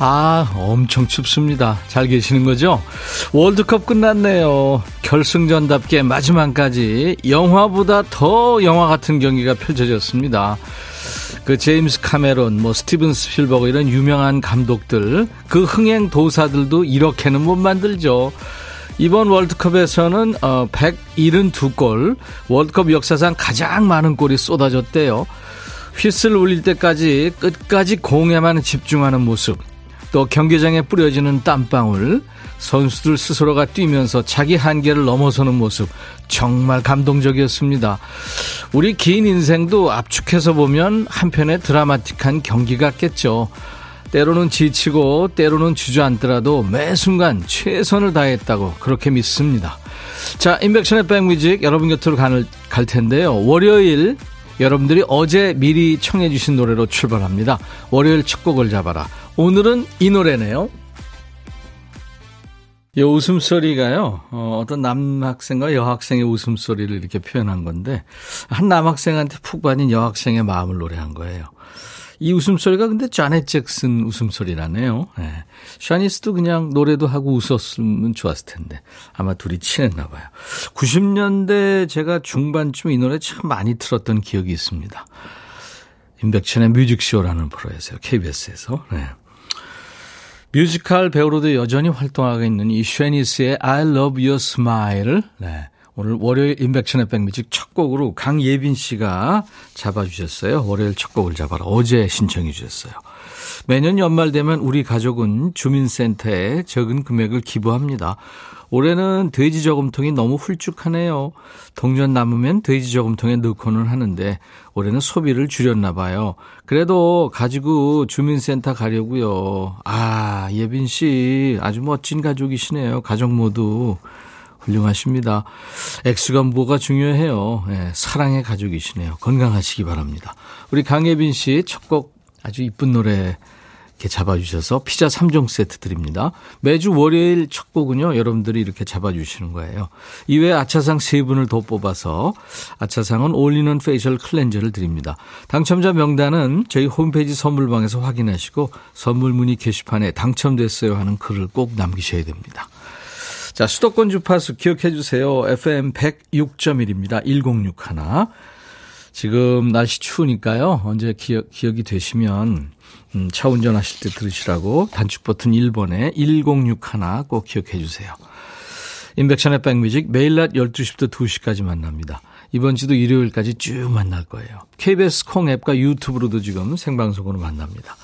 아, 엄청 춥습니다. 잘 계시는 거죠? 월드컵 끝났네요. 결승전답게 마지막까지 영화보다 더 영화 같은 경기가 펼쳐졌습니다. 그 제임스 카메론, 뭐 스티븐 스필버그 이런 유명한 감독들, 그 흥행 도사들도 이렇게는 못 만들죠. 이번 월드컵에서는 어 172골, 월드컵 역사상 가장 많은 골이 쏟아졌대요. 휘슬 울릴 때까지 끝까지 공에만 집중하는 모습. 또 경기장에 뿌려지는 땀방울, 선수들 스스로가 뛰면서 자기 한계를 넘어서는 모습 정말 감동적이었습니다. 우리 긴 인생도 압축해서 보면 한편의 드라마틱한 경기 같겠죠. 때로는 지치고 때로는 주저앉더라도 매 순간 최선을 다했다고 그렇게 믿습니다. 자, 인백션의 백뮤직 여러분 곁으로 갈, 갈 텐데요. 월요일 여러분들이 어제 미리 청해 주신 노래로 출발합니다. 월요일 첫 곡을 잡아라. 오늘은 이 노래네요. 이 웃음소리가요, 어, 떤 남학생과 여학생의 웃음소리를 이렇게 표현한 건데, 한 남학생한테 푹 빠진 여학생의 마음을 노래한 거예요. 이 웃음소리가 근데 자넷 잭슨 웃음소리라네요. 네. 샤니스도 그냥 노래도 하고 웃었으면 좋았을 텐데. 아마 둘이 친했나 봐요. 90년대 제가 중반쯤 이 노래 참 많이 틀었던 기억이 있습니다. 임백천의 뮤직쇼라는 프로에서요. KBS에서. 네. 뮤지컬 배우로도 여전히 활동하고 있는 이 Shanice의 I Love Your Smile을 네. 오늘 월요일 임백천의 백뮤직 첫 곡으로 강예빈 씨가 잡아주셨어요. 월요일 첫 곡을 잡아라. 어제 신청해 주셨어요. 매년 연말 되면 우리 가족은 주민센터에 적은 금액을 기부합니다. 올해는 돼지 저금통이 너무 훌쭉하네요. 동전 남으면 돼지 저금통에 넣고는 하는데 올해는 소비를 줄였나 봐요. 그래도 가지고 주민센터 가려고요. 아, 예빈 씨 아주 멋진 가족이시네요. 가족 모두 훌륭하십니다. 액수가 뭐가 중요해요. 네, 사랑의 가족이시네요. 건강하시기 바랍니다. 우리 강예빈 씨 첫 곡 아주 이쁜 노래 이렇게 잡아주셔서 피자 3종 세트 드립니다. 매주 월요일 첫 곡은요, 여러분들이 이렇게 잡아주시는 거예요. 이외에 아차상 3분을 더 뽑아서 아차상은 올리는 facial cleanser를 드립니다. 당첨자 명단은 저희 홈페이지 선물방에서 확인하시고 선물 문의 게시판에 당첨됐어요 하는 글을 꼭 남기셔야 됩니다. 자, 수도권 주파수 기억해 주세요. FM 106.1입니다. 1061. 지금 날씨 추우니까요. 언제 기억, 기억이 되시면 음, 차 운전하실 때 들으시라고 단축 버튼 1번에 1061 꼭 기억해 주세요. 인백션의 백뮤직 매일 낮 12시부터 2시까지 만납니다. 이번 주도 일요일까지 쭉 만날 거예요. KBS 콩 앱과 유튜브로도 지금 생방송으로 만납니다.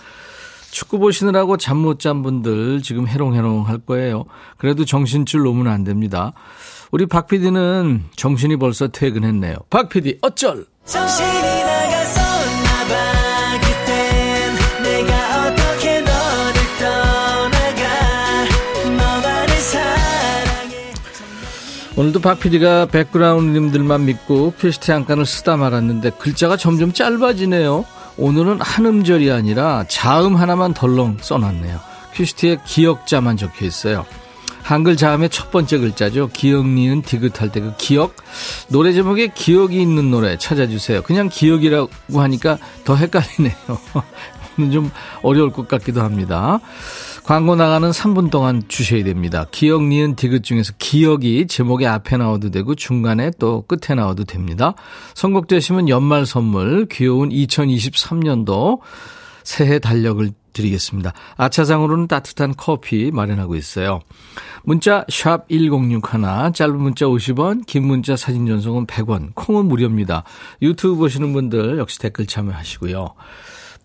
축구 보시느라고 잠 못 잔 분들 지금 해롱해롱 할 거예요. 그래도 정신줄 놓으면 안 됩니다. 우리 박 PD는 정신이 벌써 퇴근했네요. 박 PD 어쩔! 정신이 오늘도 박 PD가 백그라운드님들만 믿고 큐시트 한 칸을 쓰다 말았는데 글자가 점점 짧아지네요. 오늘은 한 음절이 아니라 자음 하나만 덜렁 써놨네요. 큐시트에 기역자만 적혀 있어요. 한글 자음의 첫 번째 글자죠. 기역, 니은, 디귿할 때 그 기역. 노래 제목에 기역이 있는 노래 찾아주세요. 그냥 기역이라고 하니까 더 헷갈리네요. 좀 어려울 것 같기도 합니다. 광고 나가는 3분 동안 주셔야 됩니다. 기역, 니은, 디귿 중에서 기역이 제목의 앞에 나와도 되고 중간에 또 끝에 나와도 됩니다. 선곡되시면 연말 선물 귀여운 2023년도 새해 달력을 드리겠습니다. 아차상으로는 따뜻한 커피 마련하고 있어요. 문자 1061, 짧은 문자 50원, 긴 문자 사진 전송은 100원, 콩은 무료입니다. 유튜브 보시는 분들 역시 댓글 참여하시고요.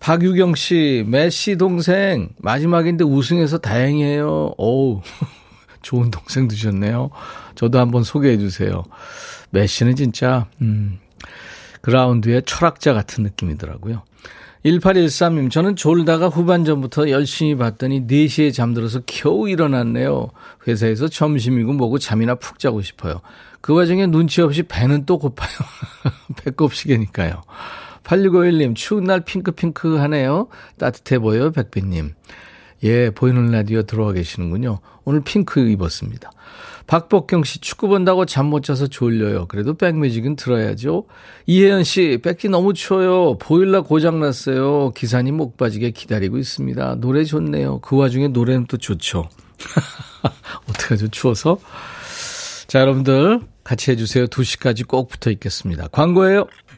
박유경 씨, 메시 동생, 마지막인데 우승해서 다행이에요. 어우, 좋은 동생 두셨네요. 저도 한번 소개해 주세요. 메시는 진짜, 음, 그라운드의 철학자 같은 느낌이더라고요. 1813님, 저는 졸다가 후반전부터 열심히 봤더니 4시에 잠들어서 겨우 일어났네요. 회사에서 점심이고 뭐고 잠이나 푹 자고 싶어요. 그 와중에 눈치 없이 배는 또 고파요. 배꼽 시계니까요. 8651님, 추운 날 핑크핑크 하네요. 따뜻해 보여요, 백빈님. 예, 보이는 라디오 들어와 계시는군요. 오늘 핑크 입었습니다. 박복경 씨, 축구 본다고 잠 못 자서 졸려요. 그래도 백뮤직은 들어야죠. 이혜연 씨, 밖이 너무 추워요. 보일러 고장났어요. 기사님 목 빠지게 기다리고 있습니다. 노래 좋네요. 그 와중에 노래는 또 좋죠. 어떡하죠? 추워서? 자, 여러분들 같이 해주세요. 2시까지 꼭 붙어 있겠습니다. 광고예요.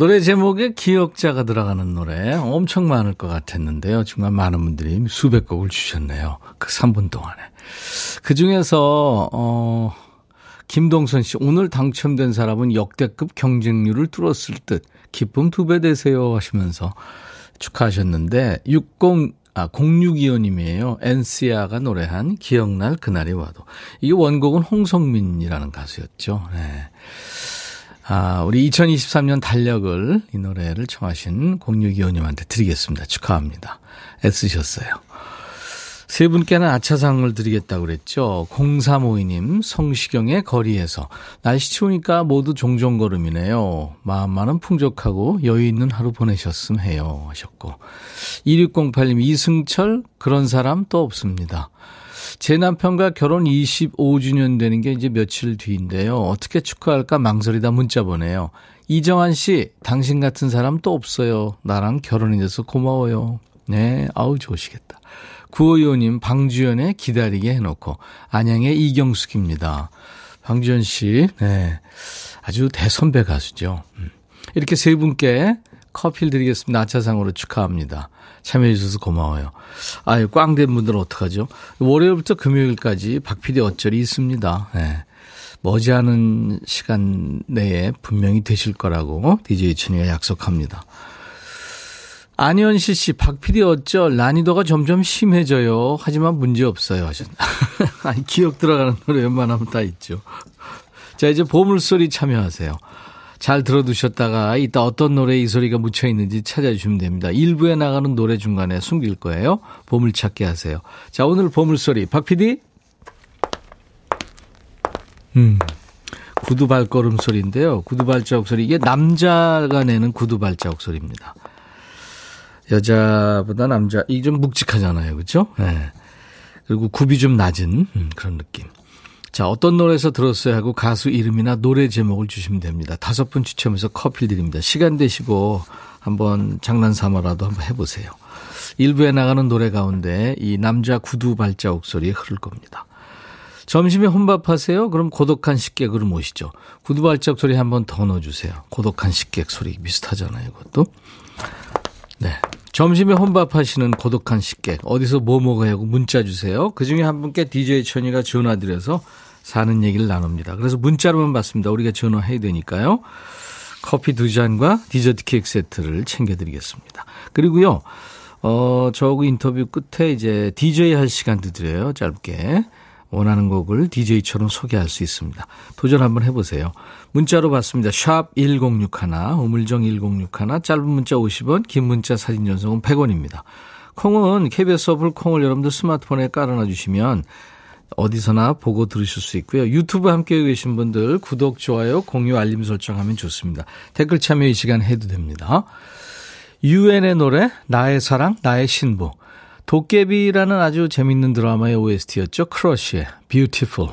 노래 제목에 기억자가 들어가는 노래 엄청 많을 것 같았는데요. 정말 많은 분들이 수백 곡을 주셨네요. 그 3분 동안에. 그 중에서, 어, 김동선 씨, 오늘 당첨된 사람은 역대급 경쟁률을 뚫었을 듯 기쁨 두 배 되세요 하시면서 축하하셨는데 60 아, 0625님이에요. 엔시아가 노래한 기억날 그날이 와도. 이게 원곡은 홍성민이라는 가수였죠. 네. 아, 우리 2023년 달력을 이 노래를 청하신 0625님한테 드리겠습니다. 축하합니다. 애쓰셨어요. 세 분께는 아차상을 드리겠다고 그랬죠. 0352님, 성시경의 거리에서. 날씨 추우니까 모두 종종 걸음이네요. 마음만은 풍족하고 여유 있는 하루 보내셨음 해요. 하셨고. 2608님, 이승철, 그런 사람 또 없습니다. 제 남편과 결혼 25주년 되는 게 이제 며칠 뒤인데요. 어떻게 축하할까 망설이다 문자 보내요. 이정환 씨, 당신 같은 사람 또 없어요. 나랑 결혼해줘서 고마워요. 네, 아우, 좋으시겠다. 9525님, 방주연의 기다리게 해놓고, 안양의 이경숙입니다. 방주연 씨, 네. 아주 대선배 가수죠. 음. 이렇게 세 분께 커피를 드리겠습니다. 아차상으로 축하합니다. 참여해 주셔서 고마워요. 아유, 꽝된 분들은 어떡하죠? 월요일부터 금요일까지 박PD 어쩔이 있습니다. 네. 머지않은 시간 내에 분명히 되실 거라고 DJ 천이가 약속합니다. 안현실 씨, 박PD 어쩔 난이도가 점점 심해져요. 하지만 문제 없어요. 하셨나. 기억 들어가는 노래 웬만하면 다 있죠. 자, 이제 보물소리 참여하세요. 잘 들어두셨다가 이따 어떤 노래에 이 소리가 묻혀 있는지 찾아주시면 됩니다. 일부에 나가는 노래 중간에 숨길 거예요. 보물찾기 하세요. 자, 오늘 보물소리. 박 PD? 음. 구두 발걸음 소리인데요. 구두 발자국 소리. 이게 남자가 내는 구두 발자국 소리입니다. 여자보다 남자, 이게 좀 묵직하잖아요. 그죠? 네. 그리고 굽이 좀 낮은 음, 그런 느낌. 자, 어떤 노래에서 들었어요 하고 가수 이름이나 노래 제목을 주시면 됩니다. 다섯 분 추첨해서 커피 드립니다. 시간 되시고 한번 장난 삼아라도 한번 해보세요. 일부에 나가는 노래 가운데 이 남자 구두 발자국 소리 흐를 겁니다. 점심에 혼밥하세요? 그럼 고독한 식객으로 모시죠. 구두 발자국 소리 한번 더 넣어주세요. 고독한 식객 소리 비슷하잖아요, 이것도. 네. 점심에 혼밥하시는 고독한 식객 어디서 뭐 먹어야 하고 문자 주세요. 그중에 한 분께 DJ 천이가 전화드려서 사는 얘기를 나눕니다. 그래서 문자로만 받습니다. 우리가 전화해야 되니까요. 커피 두 잔과 디저트 케이크 세트를 챙겨드리겠습니다. 그리고요, 어, 저하고 인터뷰 끝에 이제 DJ 할 시간도 드려요. 짧게. 원하는 곡을 DJ처럼 소개할 수 있습니다. 도전 한번 해보세요. 문자로 받습니다. 샵 1061, 우물정 1061, 짧은 문자 50원, 긴 문자 사진 전송은 100원입니다. 콩은 KBS 어플 콩을 여러분들 스마트폰에 깔아놔 주시면 어디서나 보고 들으실 수 있고요. 유튜브 함께 계신 분들 구독, 좋아요, 공유, 알림 설정하면 좋습니다. 댓글 참여 이 시간 해도 됩니다. 유엔의 노래 나의 사랑, 나의 신부. 도깨비라는 아주 재밌는 드라마의 OST였죠. 크러쉬의 Beautiful.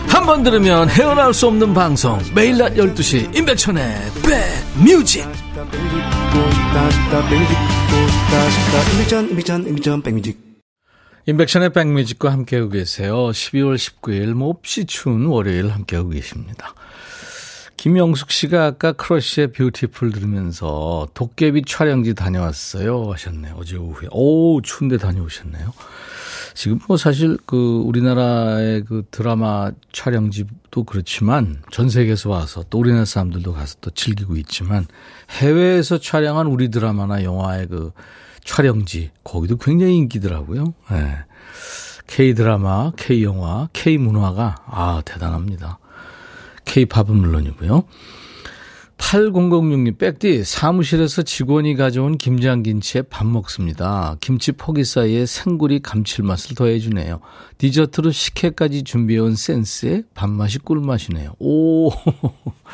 한 번 들으면 헤어나올 수 없는 방송 매일 낮 12시 임백천의 백뮤직 임백천의 백뮤직과 함께하고 계세요. 12월 19일 몹시 추운 월요일 함께하고 계십니다. 김영숙 씨가 아까 크러쉬의 Beautiful 들으면서 도깨비 촬영지 다녀왔어요 하셨네요. 어제 오후에. 오, 추운데 다녀오셨네요. 지금 뭐 사실 그 우리나라의 그 드라마 촬영지도 그렇지만 전 세계에서 와서 또 우리나라 사람들도 가서 또 즐기고 있지만 해외에서 촬영한 우리 드라마나 영화의 그 촬영지 거기도 굉장히 인기더라고요. 네. K 드라마, K 영화, K 문화가 아 대단합니다. K 팝은 물론이고요. 8006님, 백디, 사무실에서 직원이 가져온 김장김치에 밥 먹습니다. 김치 포기 사이에 생구리 감칠맛을 더해주네요. 디저트로 식혜까지 준비해온 센스에 밥맛이 꿀맛이네요. 오,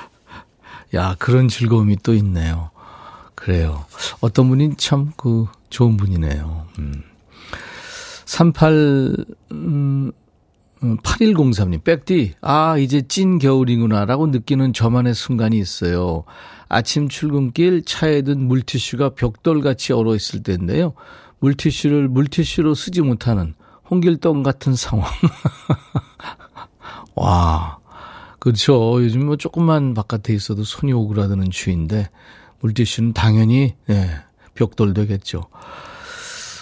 야, 그런 즐거움이 또 있네요. 그래요. 어떤 분이 참 그 좋은 분이네요. 음. 38, 음, 8103님, 백디, 아, 이제 찐 겨울이구나라고 느끼는 저만의 순간이 있어요. 아침 출근길 차에 든 물티슈가 벽돌같이 얼어 있을 때인데요. 물티슈를 물티슈로 쓰지 못하는 홍길동 같은 상황. 와, 그렇죠. 요즘 뭐 조금만 바깥에 있어도 손이 오그라드는 추위인데, 물티슈는 당연히, 네, 벽돌 되겠죠.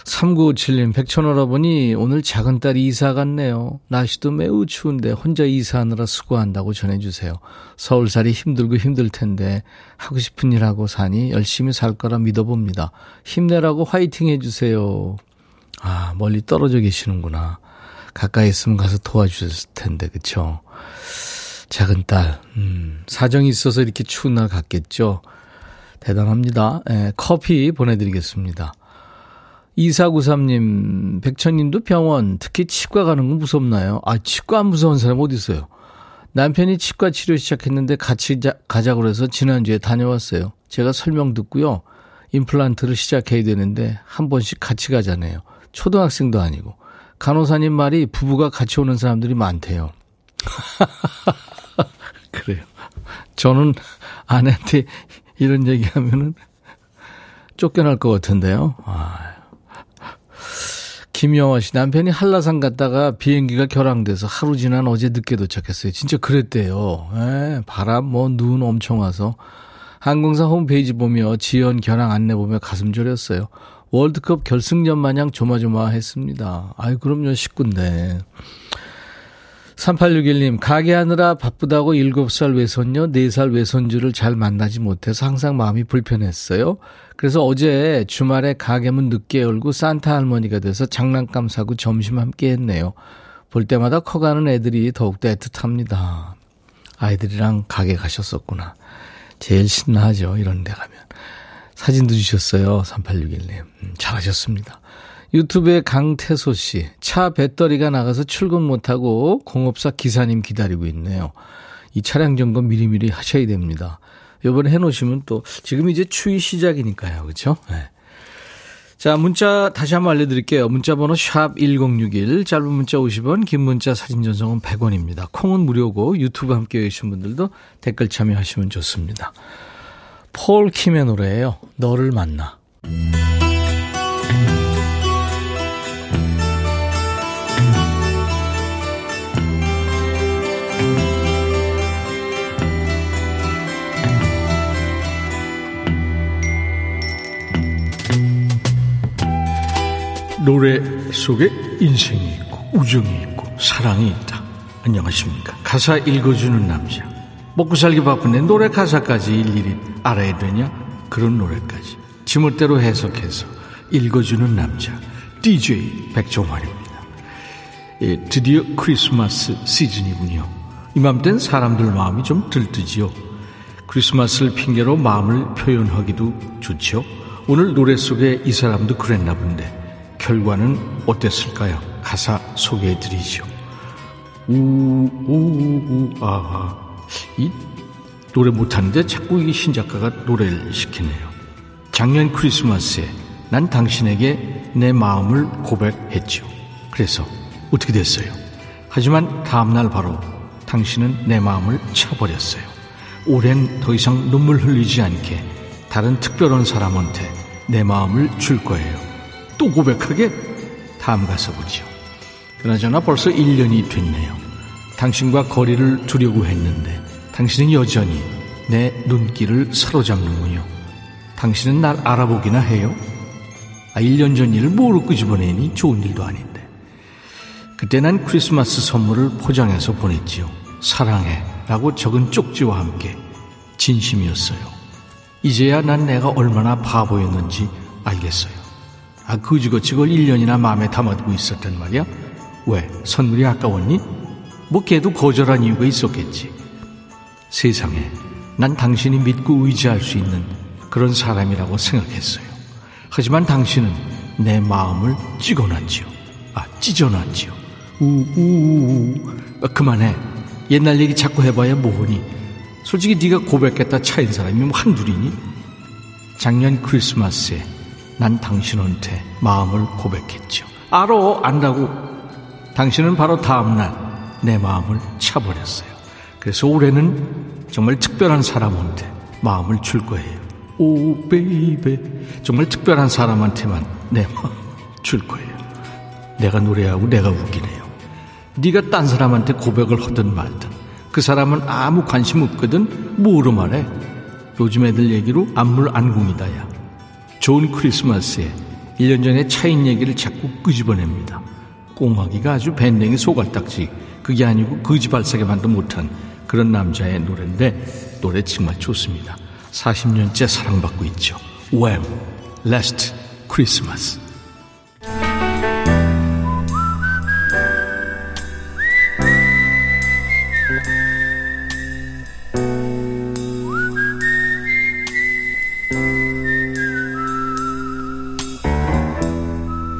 3957님, 백천오라버니 오늘 작은 딸이 이사 갔네요. 날씨도 매우 추운데 혼자 이사하느라 수고한다고 전해주세요. 서울살이 힘들고 힘들 텐데 하고 싶은 일 하고 사니 열심히 살 거라 믿어봅니다. 힘내라고 화이팅 해주세요. 아, 멀리 떨어져 계시는구나. 가까이 있으면 가서 도와주셨을 텐데, 그쵸? 작은 딸, 음, 사정이 있어서 이렇게 추운 날 갔겠죠? 대단합니다. 예, 커피 보내드리겠습니다. 2493님, 백천님도 병원, 특히 치과 가는 건 무섭나요? 아, 치과 안 무서운 사람 어디 있어요? 남편이 치과 치료 시작했는데 같이 가자고 그래서 지난주에 다녀왔어요. 제가 설명 듣고요. 임플란트를 시작해야 되는데 한 번씩 같이 가잖아요. 초등학생도 아니고. 간호사님 말이 부부가 같이 오는 사람들이 많대요. 그래요. 저는 아내한테 이런 얘기 하면은 쫓겨날 것 같은데요. 아. 김영화 씨 남편이 한라산 갔다가 비행기가 결항돼서 하루 지난 어제 늦게 도착했어요. 진짜 그랬대요. 에, 예, 바람 뭐 눈 엄청 와서 항공사 홈페이지 보며 지연 결항 안내 보며 가슴 졸였어요. 월드컵 결승전 마냥 조마조마했습니다. 아유 그럼요 식구인데. 3861님, 가게 하느라 바쁘다고 7살 외손녀, 4살 외손주를 잘 만나지 못해서 항상 마음이 불편했어요. 그래서 어제 주말에 가게 문 늦게 열고 산타 할머니가 돼서 장난감 사고 점심 함께 했네요. 볼 때마다 커가는 애들이 더욱더 애틋합니다. 아이들이랑 가게 가셨었구나. 제일 신나하죠. 이런 데 가면. 사진도 주셨어요. 3861님. 음, 잘하셨습니다. 유튜브에 강태소 씨. 차 배터리가 나가서 출근 못하고 공업사 기사님 기다리고 있네요. 이 차량 점검 미리미리 하셔야 됩니다. 요번에 해놓으시면 또 지금 이제 추위 시작이니까요. 그렇죠? 네. 자, 문자 다시 한번 알려드릴게요. 문자 번호 샵 1061, 짧은 문자 50원, 긴 문자 사진 전송은 100원입니다. 콩은 무료고 유튜브 함께 계신 분들도 댓글 참여하시면 좋습니다. 폴 킴의 노래예요. 너를 만나. 노래 속에 인생이 있고 우정이 있고 사랑이 있다. 안녕하십니까. 가사 읽어주는 남자. 먹고 살기 바쁜데 노래 가사까지 일일이 알아야 되냐? 그런 노래까지. 지멋대로 해석해서 읽어주는 남자. DJ 백종환입니다. 예, 드디어 크리스마스 시즌이군요. 이맘땐 사람들 마음이 좀 들뜨지요. 크리스마스를 핑계로 마음을 표현하기도 좋죠. 오늘 노래 속에 이 사람도 그랬나 본데. 결과는 어땠을까요? 가사 소개해 드리죠. 우우우 아. 이 노래 못하는데 자꾸 이 신작가가 노래를 시키네요. 작년 크리스마스에 난 당신에게 내 마음을 고백했죠. 그래서 어떻게 됐어요? 하지만 다음날 바로 당신은 내 마음을 쳐버렸어요. 올해는 더 이상 눈물 흘리지 않게 다른 특별한 사람한테 내 마음을 줄 거예요. 또 고백하게? 다음 가서 보죠. 그나저나 벌써 1년이 됐네요. 당신과 거리를 두려고 했는데 당신은 여전히 내 눈길을 사로잡는군요. 당신은 날 알아보기나 해요? 아, 1년 전 일을 뭐로 끄집어내니 좋은 일도 아닌데. 그때 난 크리스마스 선물을 포장해서 보냈지요. 사랑해 라고 적은 쪽지와 함께 진심이었어요. 이제야 난 내가 얼마나 바보였는지 알겠어요. 아, 그지같이 그걸 1년이나 마음에 담아두고 있었단 말이야? 왜? 선물이 아까웠니? 뭐 걔도 거절한 이유가 있었겠지. 세상에 난 당신이 믿고 의지할 수 있는 그런 사람이라고 생각했어요. 하지만 당신은 내 마음을 찍어놨지요. 아, 찢어놨지요. 우우우. 아, 그만해. 옛날 얘기 자꾸 해봐야 뭐하니. 솔직히 네가 고백했다 차인 사람이 뭐 한둘이니? 작년 크리스마스에 난 당신한테 마음을 고백했죠. 알어, 안다고. 당신은 바로 다음날 내 마음을 차버렸어요. 그래서 올해는 정말 특별한 사람한테 마음을 줄 거예요. 오, baby. 정말 특별한 사람한테만 내 마음 줄 거예요. 내가 노래하고 내가 웃기네요. 네가 딴 사람한테 고백을 하든 말든 그 사람은 아무 관심 없거든 뭐로 말해. 요즘 애들 얘기로 안물 안궁이다 야. 좋은 크리스마스에 1년 전에 차인 얘기를 자꾸 끄집어냅니다. 꽁하기가 아주 밴댕이 소갈딱지 그게 아니고 거지발사게만도 못한 그런 남자의 노래인데 노래 정말 좋습니다. 40년째 사랑받고 있죠. Wham! Last Christmas.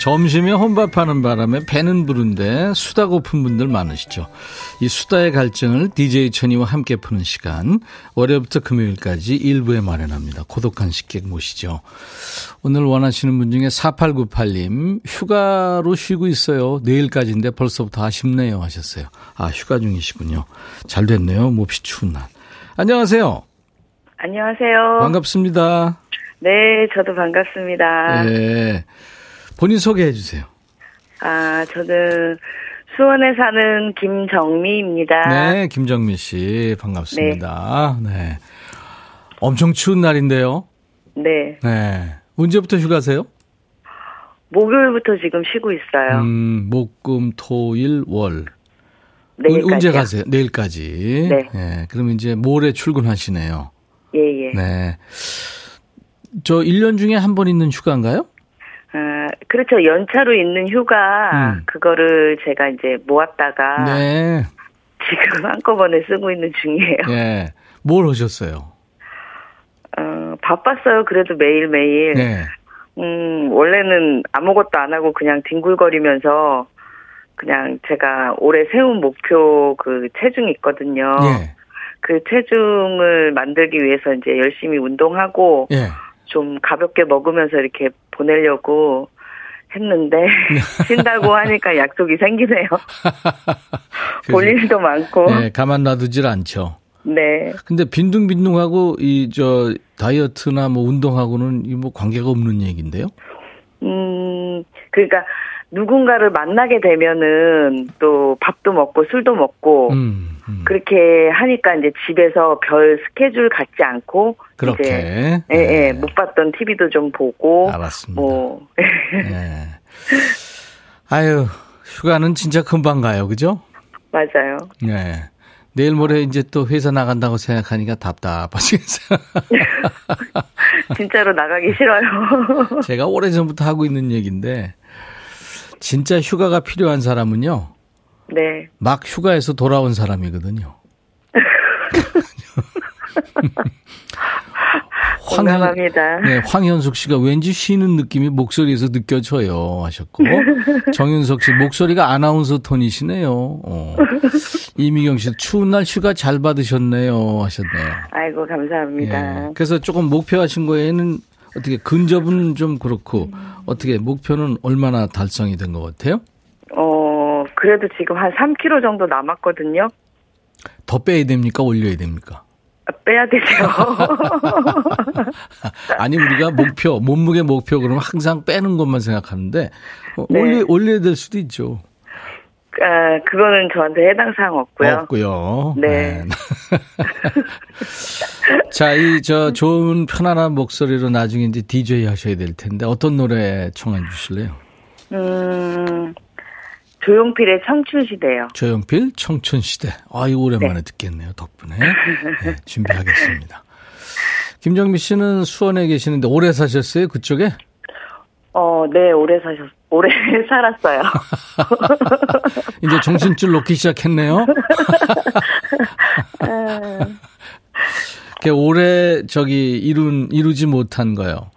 점심에 혼밥하는 바람에 배는 부른데 수다 고픈 분들 많으시죠. 이 수다의 갈증을 DJ 천이와 함께 푸는 시간 월요일부터 금요일까지 일부에 마련합니다. 고독한 식객 모시죠. 오늘 원하시는 분 중에 4898님 휴가로 쉬고 있어요. 내일까지인데 벌써부터 아쉽네요 하셨어요. 아 휴가 중이시군요. 잘 됐네요. 몹시 추운 날. 안녕하세요. 안녕하세요. 반갑습니다. 네, 저도 반갑습니다. 네. 본인 소개해 주세요. 아, 저는 수원에 사는 김정미입니다. 네, 김정미 씨 반갑습니다. 네. 엄청 추운 날인데요. 네. 네. 언제부터 휴가세요? 목요일부터 지금 쉬고 있어요. 음, 목, 금, 토, 일, 월. 내일까지요. 언제 가세요? 내일까지. 네. 그럼 이제 모레 출근하시네요. 예, 예. 네. 저 1년 중에 한 번 있는 휴가인가요? 아, 그렇죠. 연차로 있는 휴가, 음. 그거를 제가 이제 모았다가 네. 지금 한꺼번에 쓰고 있는 중이에요. 예. 뭘 하셨어요? 어, 바빴어요. 그래도 매일매일. 네. 음, 원래는 아무것도 안 하고 그냥 뒹굴거리면서 그냥 제가 올해 세운 목표 그 체중이 있거든요. 예. 그 체중을 만들기 위해서 이제 열심히 운동하고 예. 좀 가볍게 먹으면서 이렇게 보내려고 했는데 쉰다고 하니까 약속이 생기네요. 볼 일도 많고. 네, 가만 놔두질 않죠. 네. 근데 빈둥빈둥하고 이 저 다이어트나 뭐 운동하고는 이 뭐 관계가 없는 얘기인데요. 음, 그러니까 누군가를 만나게 되면은 또 밥도 먹고 술도 먹고 음, 음. 그렇게 하니까 이제 집에서 별 스케줄 갖지 않고 그렇게. 이제 예, 네. 예, 못 봤던 TV도 좀 보고 알았습니다. 뭐 예. 아유, 휴가는 진짜 금방 가요, 그죠? 맞아요. 네. 내일 모레 이제 또 회사 나간다고 생각하니까 답답하시겠어요. 진짜로 나가기 싫어요. 제가 오래전부터 하고 있는 얘기인데, 진짜 휴가가 필요한 사람은요. 네. 막 휴가에서 돌아온 사람이거든요. 공감합니다. 네, 황현숙 씨가 왠지 쉬는 느낌이 목소리에서 느껴져요 하셨고 정윤석 씨 목소리가 아나운서 톤이시네요. 어. 이미경 씨 추운 날 휴가 잘 받으셨네요 하셨네요. 아이고 감사합니다. 예. 그래서 조금 목표하신 거에는 어떻게 근접은 좀 그렇고 어떻게 목표는 얼마나 달성이 된 것 같아요? 어 그래도 지금 한 3kg 정도 남았거든요. 더 빼야 됩니까? 올려야 됩니까? 아, 빼야 되죠. 아니 우리가 목표 몸무게 목표 그러면 항상 빼는 것만 생각하는데 어, 네. 올려 올려야 될 수도 있죠. 아, 그거는 저한테 해당 사항 없고요. 없고요. 네. 자, 이 저 좋은 편안한 목소리로 나중에 이제 DJ 하셔야 될 텐데 어떤 노래 청해 주실래요? 음 조용필의 청춘 시대요. 조용필 청춘 시대. 아, 이거 오랜만에 네. 듣겠네요. 덕분에. 네, 준비하겠습니다. 김정미 씨는 수원에 계시는데 오래 사셨어요? 그쪽에? 어, 네 오래 사셨 오래 살았어요. 이제 정신줄 놓기 시작했네요. 그 올해 저기 이룬 이루지 못한 거요.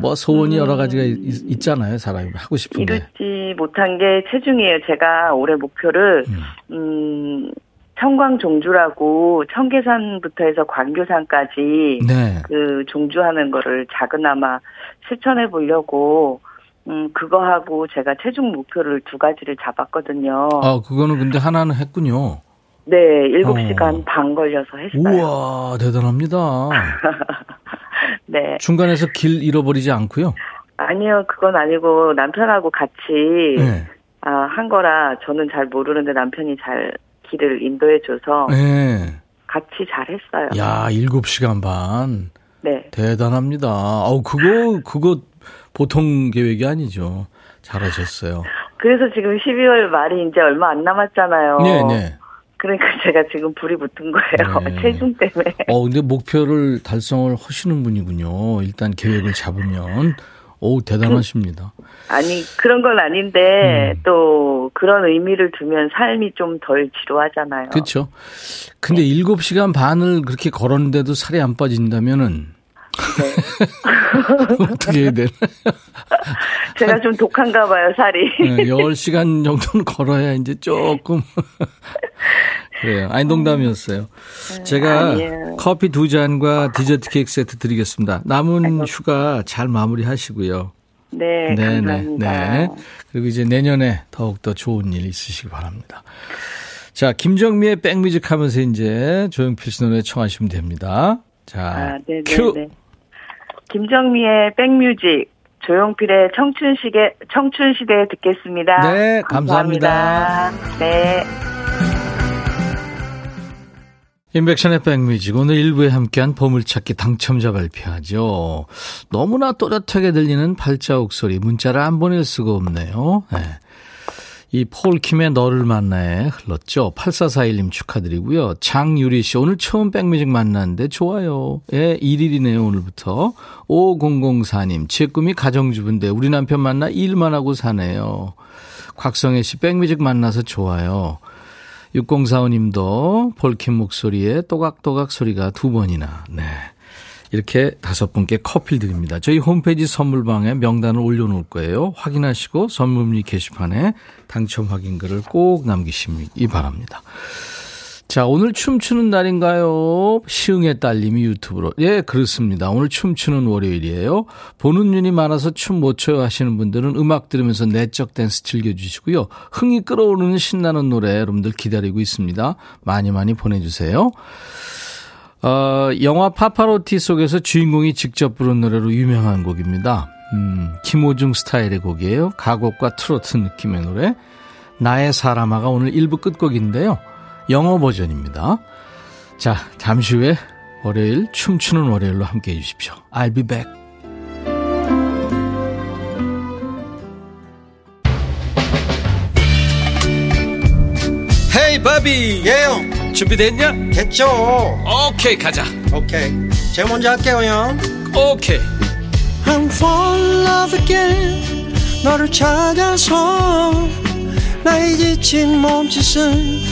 뭐 소원이 여러 가지가 있, 잖아요 사람이 하고 싶은데. 이루지 못한 게 체중이에요. 제가 올해 목표를 음 청광 종주라고 청계산부터 해서 광교산까지 네. 그 종주하는 거를 작은아마 실천해 보려고 음 그거 하고 제가 체중 목표를 두 가지를 잡았거든요. 아, 그거는 근데 하나는 했군요. 네, 일곱 어. 시간 반 걸려서 했어요. 우와, 대단합니다. 네. 중간에서 길 잃어버리지 않고요. 아니요, 그건 아니고 남편하고 같이 네. 아, 한 거라 저는 잘 모르는데 남편이 잘 길을 인도해 줘서 네. 같이 잘 했어요. 야, 7시간 반. 네. 대단합니다. 아우, 그거, 그거 보통 계획이 아니죠. 잘하셨어요. 그래서 지금 12월 말이 이제 얼마 안 남았잖아요. 네, 네. 그러니까 제가 지금 불이 붙은 거예요. 네. 체중 때문에. 어, 근데 목표를 달성을 하시는 분이군요. 일단 계획을 잡으면. 오, 대단하십니다. 아니, 그런 건 아닌데, 음. 또, 그런 의미를 두면 삶이 좀 덜 지루하잖아요. 그렇죠. 근데 7시간 반을 그렇게 걸었는데도 살이 안 빠진다면은 어떻게 해야 되나? 제가 좀 독한가 봐요, 살이. 네, 10시간 정도는 걸어야 이제 조금. 그래요. 아니, 농담이었어요. 제가 아니에요. 커피 두 잔과 디저트 케이크 세트 드리겠습니다. 남은 휴가 잘 마무리 하시고요. 네, 감사합니다. 그리고 이제 내년에 더욱 더 좋은 일 있으시기 바랍니다. 자, 김정미의 백뮤직 하면서 이제 조용필 씨 노래 청하시면 됩니다. 자, 아, 네네네. 큐! 김정미의 백뮤직, 조용필의 청춘시대, 청춘시대 듣겠습니다. 네, 감사합니다. 네. 인백션의 백뮤직 오늘 일부에 함께한 보물찾기 당첨자 발표하죠. 너무나 또렷하게 들리는 발자국 소리 문자를 안 보낼 수가 없네요. 네. 이 폴킴의 너를 만나에 흘렀죠. 8441님 축하드리고요. 장유리 씨 오늘 처음 백뮤직 만났는데 좋아요. 예, 1일이네요 오늘부터. 5004님 제 꿈이 가정주부인데 우리 남편 만나 일만 하고 사네요. 곽성혜 씨 백뮤직 만나서 좋아요. 6045님도 폴킴 목소리에 또각또각 소리가 두 번이나. 네. 이렇게 다섯 분께 커피를 드립니다. 저희 홈페이지 선물방에 명단을 올려놓을 거예요. 확인하시고 선물문의 게시판에 당첨 확인글을 꼭 남기시기 바랍니다. 자, 오늘 춤추는 날인가요? 시흥의 딸님이 유튜브로. 예, 그렇습니다. 오늘 춤추는 월요일이에요. 보는 눈이 많아서 춤 못 춰요 하시는 분들은 음악 들으면서 내적 댄스 즐겨주시고요. 흥이 끌어오르는 신나는 노래 여러분들 기다리고 있습니다. 많이 많이 보내주세요. 어, 영화 파파로티 속에서 주인공이 직접 부른 노래로 유명한 곡입니다. 음, 김호중 스타일의 곡이에요. 가곡과 트로트 느낌의 노래. 나의 사람아가 오늘 1부 끝곡인데요. 영어 버전입니다. 자, 잠시 후에 월요일 춤추는 월요일로 함께 해주십시오. I'll be back. 헤이 바비 예영 준비됐냐? 됐죠 오케이 가자 오케이 제가 먼저 할게요 형 오케이 I'm fall in love again 너를 찾아서 나의 지친 몸짓은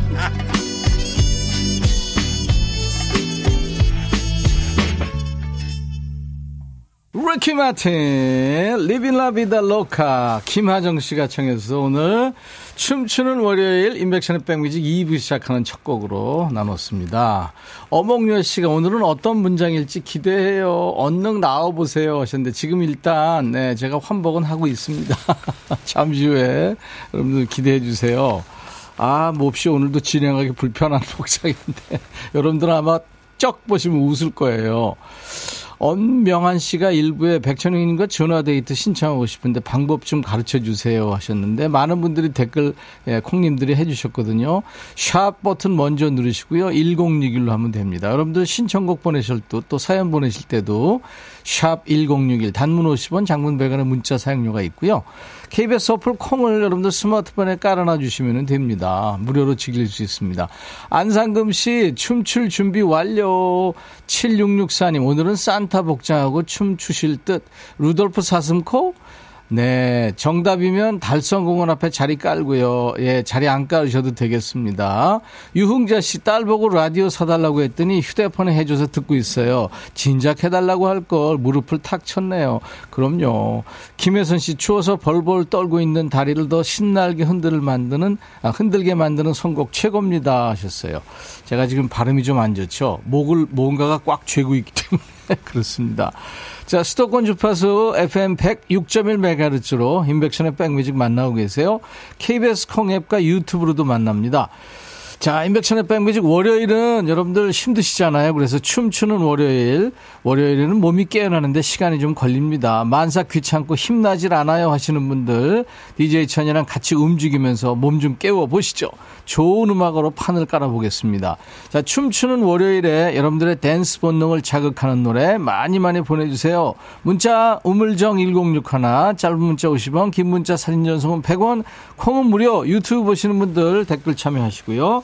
리키 마틴, Livin' La Vida Loca, 김하정 씨가 청해서 오늘 춤추는 월요일 임백천의 백뮤직 2부 시작하는 첫 곡으로 나눴습니다. 어몽여 씨가 오늘은 어떤 문장일지 기대해요. 얼른 나와보세요 하셨는데 지금 일단 네, 제가 환복은 하고 있습니다. 잠시 후에 여러분들 기대해 주세요. 아, 몹시 오늘도 진행하기 불편한 복장인데 여러분들은 아마 쩍 보시면 웃을 거예요. 엄명한 씨가 일부에 백천영님과 전화데이트 신청하고 싶은데 방법 좀 가르쳐 주세요 하셨는데 많은 분들이 댓글 예, 콩님들이 해주셨거든요. 샵 버튼 먼저 누르시고요. 1061로 하면 됩니다. 여러분들 신청곡 보내실 때또 사연 보내실 때도 샵 1061 단문 50원 장문 100원의 문자 사용료가 있고요. KBS 어플 콩을 여러분들 스마트폰에 깔아놔 주시면 됩니다. 무료로 즐길 수 있습니다. 안상금 씨 춤출 준비 완료. 7664님 오늘은 산타 복장하고 춤추실 듯. 루돌프 사슴코? 네, 정답이면 달성공원 앞에 자리 깔고요. 예, 자리 안 깔으셔도 되겠습니다. 유흥자 씨 딸 보고 라디오 사달라고 했더니 휴대폰에 해줘서 듣고 있어요. 진작 해달라고 할 걸 무릎을 탁 쳤네요. 그럼요. 김혜선 씨 추워서 벌벌 떨고 있는 다리를 더 신나게 흔들 만드는 아, 흔들게 만드는 선곡 최고입니다 하셨어요. 제가 지금 발음이 좀 안 좋죠. 목을 뭔가가 꽉 쥐고 있기 때문에 그렇습니다. 자, 수도권 주파수 FM 106.1MHz로 인백션의 백뮤직 만나고 계세요. KBS 콩앱과 유튜브로도 만납니다. 자, 인백션의 백뮤직 월요일은 여러분들 힘드시잖아요. 그래서 춤추는 월요일. 월요일에는 몸이 깨어나는데 시간이 좀 걸립니다. 만사 귀찮고 힘나질 않아요 하시는 분들 DJ 천이랑 같이 움직이면서 몸 좀 깨워 보시죠. 좋은 음악으로 판을 깔아 보겠습니다. 자, 춤추는 월요일에 여러분들의 댄스 본능을 자극하는 노래 많이 많이 보내 주세요. 문자 우물정 1061 짧은 문자 50원 긴 문자 사진 전송은 100원 콩은 무료 유튜브 보시는 분들 댓글 참여하시고요.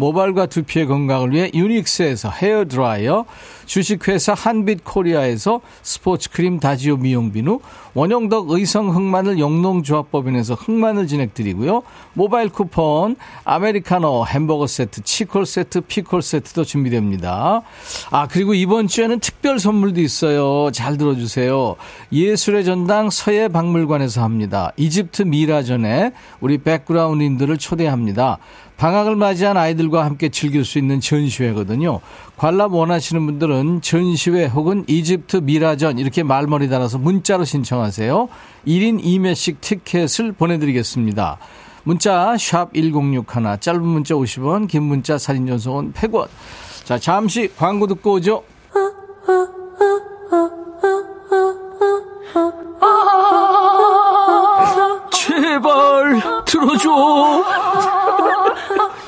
모발과 두피의 건강을 위해 유닉스에서 헤어드라이어, 주식회사 한빛코리아에서 스포츠크림 다지오 미용비누, 원형덕 의성 흑마늘 영농조합법인에서 흑마늘 진행드리고요. 모바일 쿠폰, 아메리카노, 햄버거 세트, 치콜 세트, 피콜 세트도 준비됩니다. 아, 그리고 이번 주에는 특별 선물도 있어요. 잘 들어주세요. 예술의 전당 서예박물관에서 합니다. 이집트 미라전에 우리 백그라운드님들을 초대합니다. 방학을 맞이한 아이들과 함께 즐길 수 있는 전시회거든요. 관람 원하시는 분들은 전시회 혹은 이집트 미라전 이렇게 말머리 달아서 문자로 신청하세요. 1인 2매씩 티켓을 보내드리겠습니다. 문자 1061, 짧은 문자 50원, 긴 문자 사진 전송은 100원. 자, 잠시 광고 듣고 오죠. 제발 들어줘.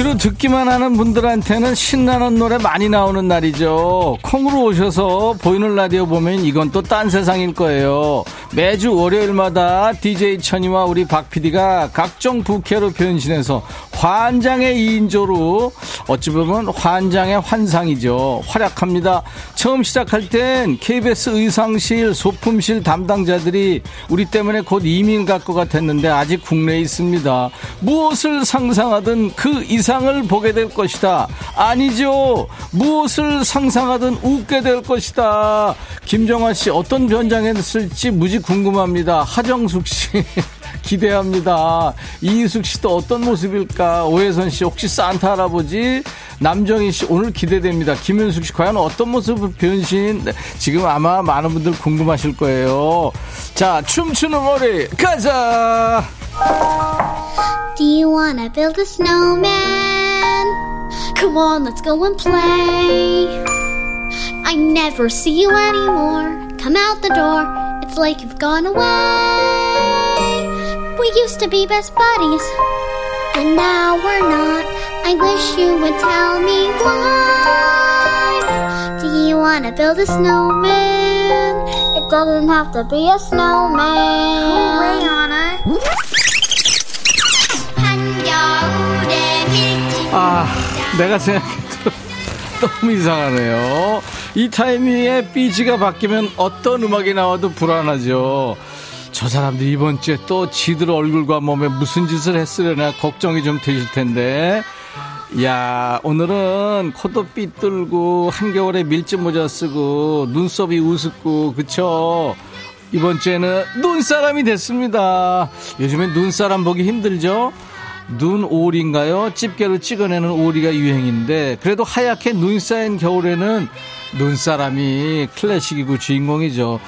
귀로 듣기만 하는 분들한테는 신나는 노래 많이 나오는 날이죠. 콩으로 오셔서 보이는 라디오 보면 이건 또 딴 세상일 거예요. 매주 월요일마다 DJ 천이와 우리 박 PD가 각종 부캐로 변신해서 환장의 2인조로 어찌 보면 환장의 환상이죠. 활약합니다. 처음 시작할 땐 KBS 의상실, 소품실 담당자들이 우리 때문에 곧 이민 갈 것 같았는데 아직 국내에 있습니다. 무엇을 상상하든 그 이상을 보게 될 것이다. 아니죠. 무엇을 상상하든 웃게 될 것이다. 김정아 씨 어떤 변장했을지 무지 궁금합니다. 하정숙 씨. 기대합니다. 이희숙 씨도 어떤 모습일까? 오혜선 씨 혹시 산타 할아버지? 남정희 씨 오늘 기대됩니다. 김윤숙 씨 과연 어떤 모습을 변신? 네, 지금 아마 많은 분들 궁금하실 거예요. 자, 춤추는 머리 가자. Do you wanna build a snowman? Come on, let's go and play. I never see you anymore. Come out the door, it's like you've gone away. We used to be best buddies, but now we're not. I wish you would tell me why. Do you wanna build a snowman? It doesn't have to be a snowman. Oh, 빌지 아, 내가 생각해도 너무 이상하네요. 이 타이밍에 삐지가 바뀌면 어떤 음악이 나와도 불안하죠. 저 사람들 이번 주에 또 지들 얼굴과 몸에 무슨 짓을 했으려나 걱정이 좀 되실 텐데. 야, 오늘은 코도 삐뚤고 한겨울에 밀짚 모자 쓰고 눈썹이 우습고 그쵸? 이번 주에는 눈사람이 됐습니다. 요즘엔 눈사람 보기 힘들죠? 눈 오리인가요? 집게로 찍어내는 오리가 유행인데 그래도 하얗게 눈 쌓인 겨울에는 눈사람이 클래식이고 주인공이죠.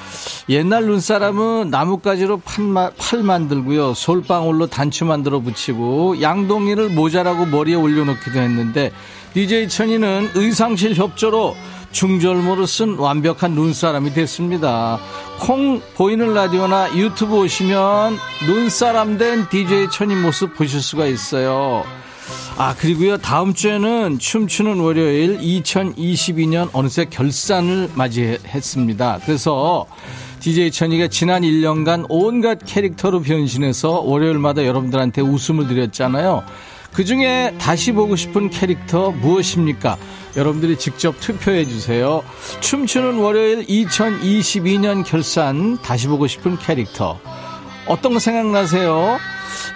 옛날 눈사람은 나뭇가지로 팔, 팔 만들고요. 솔방울로 단추 만들어 붙이고 양동이를 모자라고 머리에 올려놓기도 했는데 DJ 천이는 의상실 협조로 중절모를 쓴 완벽한 눈사람이 됐습니다. 콩 보이는 라디오나 유튜브 오시면 눈사람 된 DJ 천이 모습 보실 수가 있어요. 아, 그리고요, 다음 주에는 춤추는 월요일 2022년 어느새 결산을 맞이했습니다. 그래서 DJ 천이가 지난 1년간 온갖 캐릭터로 변신해서 월요일마다 여러분들한테 웃음을 드렸잖아요. 그 중에 다시 보고 싶은 캐릭터 무엇입니까? 여러분들이 직접 투표해 주세요. 춤추는 월요일 2022년 결산 다시 보고 싶은 캐릭터. 어떤 거 생각나세요?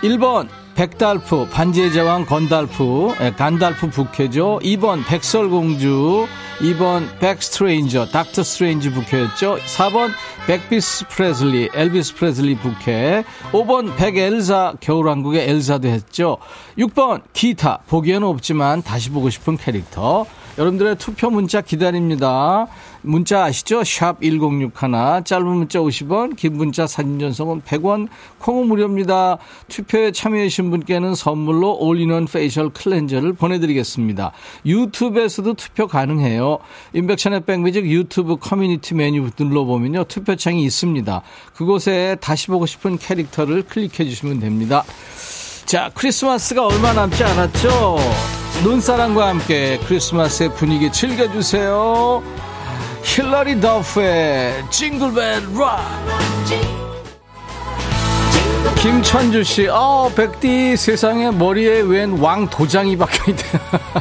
1번 백달프 반지의 제왕 건달프 예, 간달프 부캐죠. 2번 백설공주 2번 백스트레인저 닥터 스트레인지 부캐였죠. 4번 백비스 프레슬리 엘비스 프레슬리 부캐. 5번 백엘사 겨울왕국의 엘사도 했죠. 6번 기타 보기에는 없지만 다시 보고 싶은 캐릭터 여러분들의 투표 문자 기다립니다. 문자 아시죠? 샵 1061, 짧은 문자 50원, 긴 문자 사진 전송은 100원, 콩은 무료입니다. 투표에 참여해주신 분께는 선물로 all-in-one facial cleanser를 보내드리겠습니다. 유튜브에서도 투표 가능해요. 임백천의 백뮤직 유튜브 커뮤니티 메뉴 눌러보면요. 투표창이 있습니다. 그곳에 다시 보고 싶은 캐릭터를 클릭해 주시면 됩니다. 자, 크리스마스가 얼마 남지 않았죠? 눈사람과 함께 크리스마스의 분위기 즐겨주세요. 힐러리 더프의 Jingle Bell Rock. 김천주 씨, 어, 백디 세상에 머리에 웬 왕 도장이 박혀 있대.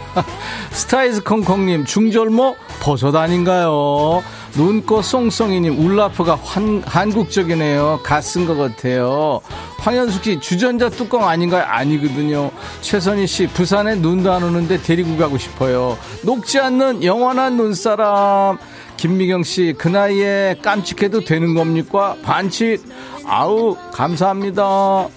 스타이즈 콩콩님, 중절모 버섯 아닌가요? 눈꽃 송송이님, 울라프가 환, 한국적이네요. 갓쓴 것 같아요. 황현숙 씨, 주전자 뚜껑 아닌가요? 아니거든요. 최선희 씨, 부산에 눈도 안 오는데 데리고 가고 싶어요. 녹지 않는 영원한 눈사람. 김미경 씨, 그 나이에 깜찍해도 되는 겁니까? 반칙. 아우, 감사합니다.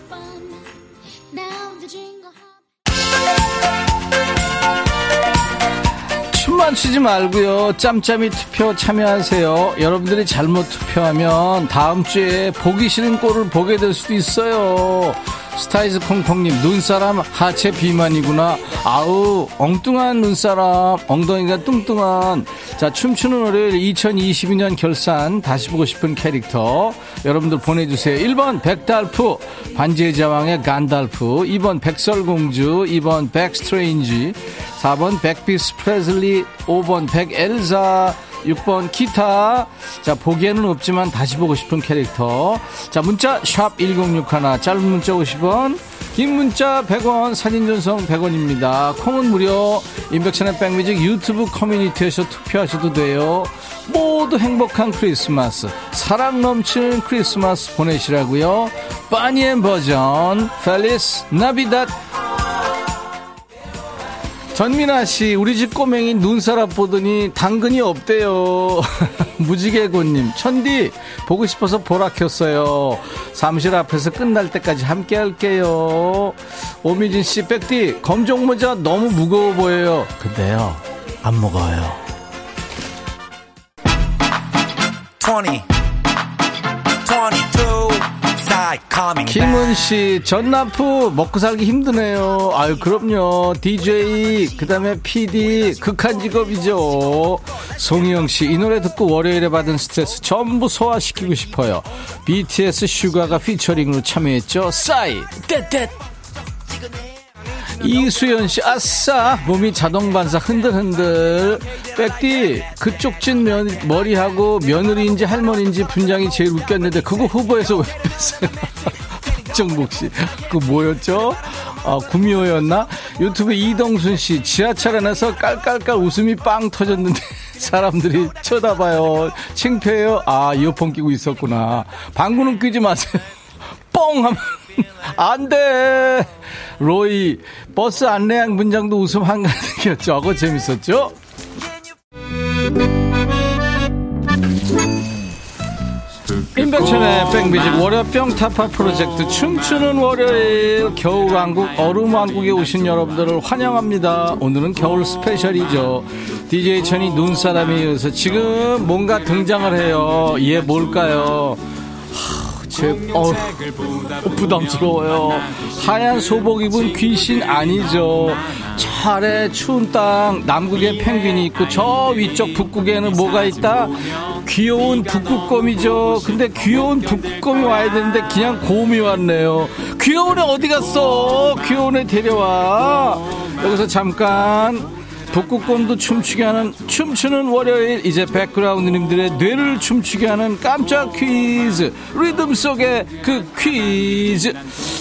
춤만 추지 말고요. 짬짬이 투표 참여하세요. 여러분들이 잘못 투표하면 다음 주에 보기 싫은 꼴을 보게 될 수도 있어요. 스타이즈 콩콩님 눈사람 하체 비만이구나. 아우 엉뚱한 눈사람. 엉덩이가 뚱뚱한. 자 춤추는 월요일 2022년 결산 다시 보고 싶은 캐릭터. 여러분들 보내주세요. 1번 백달프 반지의 제왕의 간달프. 2번 백설공주 2번 백스트레인지. 4번 백비스 프레슬리 5번 백엘사 6번 기타. 자, 보기에는 없지만 다시 보고 싶은 캐릭터. 자, 문자 샵 1061, 짧은 문자 50원, 긴 문자 100원, 사진 전송 100원입니다. 콩은 무료. 임백천의 백뮤직 유튜브 커뮤니티에서 투표하셔도 돼요. 모두 행복한 크리스마스, 사랑 넘치는 크리스마스 보내시라고요. 보니엠 버전, Feliz Navidad 전민아 씨, 우리 집 꼬맹이 눈사람 보더니 당근이 없대요. 무지개고님, 천디, 보고 싶어서 보라 켰어요. 사무실 앞에서 끝날 때까지 함께 할게요. 오미진 씨, 백디, 검정 모자 너무 무거워 보여요. 근데요, 안 먹어요. 20, 김은 씨, 전나프 먹고 살기 힘드네요. 아유, 그럼요. DJ, 그 다음에 PD, 극한 직업이죠. 송희영 씨, 이 노래 듣고 월요일에 받은 스트레스 전부 소화시키고 싶어요. BTS 슈가가 피처링으로 참여했죠. 싸이, 떼떼. 이수연 씨, 아싸! 몸이 자동 반사 흔들흔들. 백디, 그쪽 찐 면, 머리하고 며느리인지 할머니인지 분장이 제일 웃겼는데, 그거 후보에서 왜 뺐어요? 박정복 씨. 그 뭐였죠? 아, 구미호였나? 유튜브 이동순 씨, 지하철 안에서 깔깔깔 웃음이 빵 터졌는데, 사람들이 쳐다봐요. 창피해요? 아, 이어폰 끼고 있었구나. 방구는 끼지 마세요. 뻥! 하면, 안 돼! 로이, 버스 안내양 분장도 웃음 한가득이었죠. 그거 재밌었죠? 임백천의 백뮤직 월요병 타파 프로젝트 춤추는 월요일 겨울왕국 얼음왕국에 오신 여러분들을 환영합니다 오늘은 겨울 special이죠 DJ 천이 눈사람에 이어서 지금 뭔가 등장을 해요 얘 뭘까요 제, 어, 부담스러워요. 하얀 소복 입은 귀신 아니죠. 저 아래 추운 땅, 남극에 펭귄이 있고, 저 위쪽 북극에는 뭐가 있다? 귀여운 북극곰이죠. 근데 귀여운 북극곰이 와야 되는데, 그냥 곰이 왔네요. 귀여운 애 어디 갔어? 귀여운 애 데려와. 여기서 잠깐. 북극곰도 춤추게 하는 춤추는 월요일 이제 백그라운드님들의 뇌를 춤추게 하는 깜짝 퀴즈 리듬 속의 그 퀴즈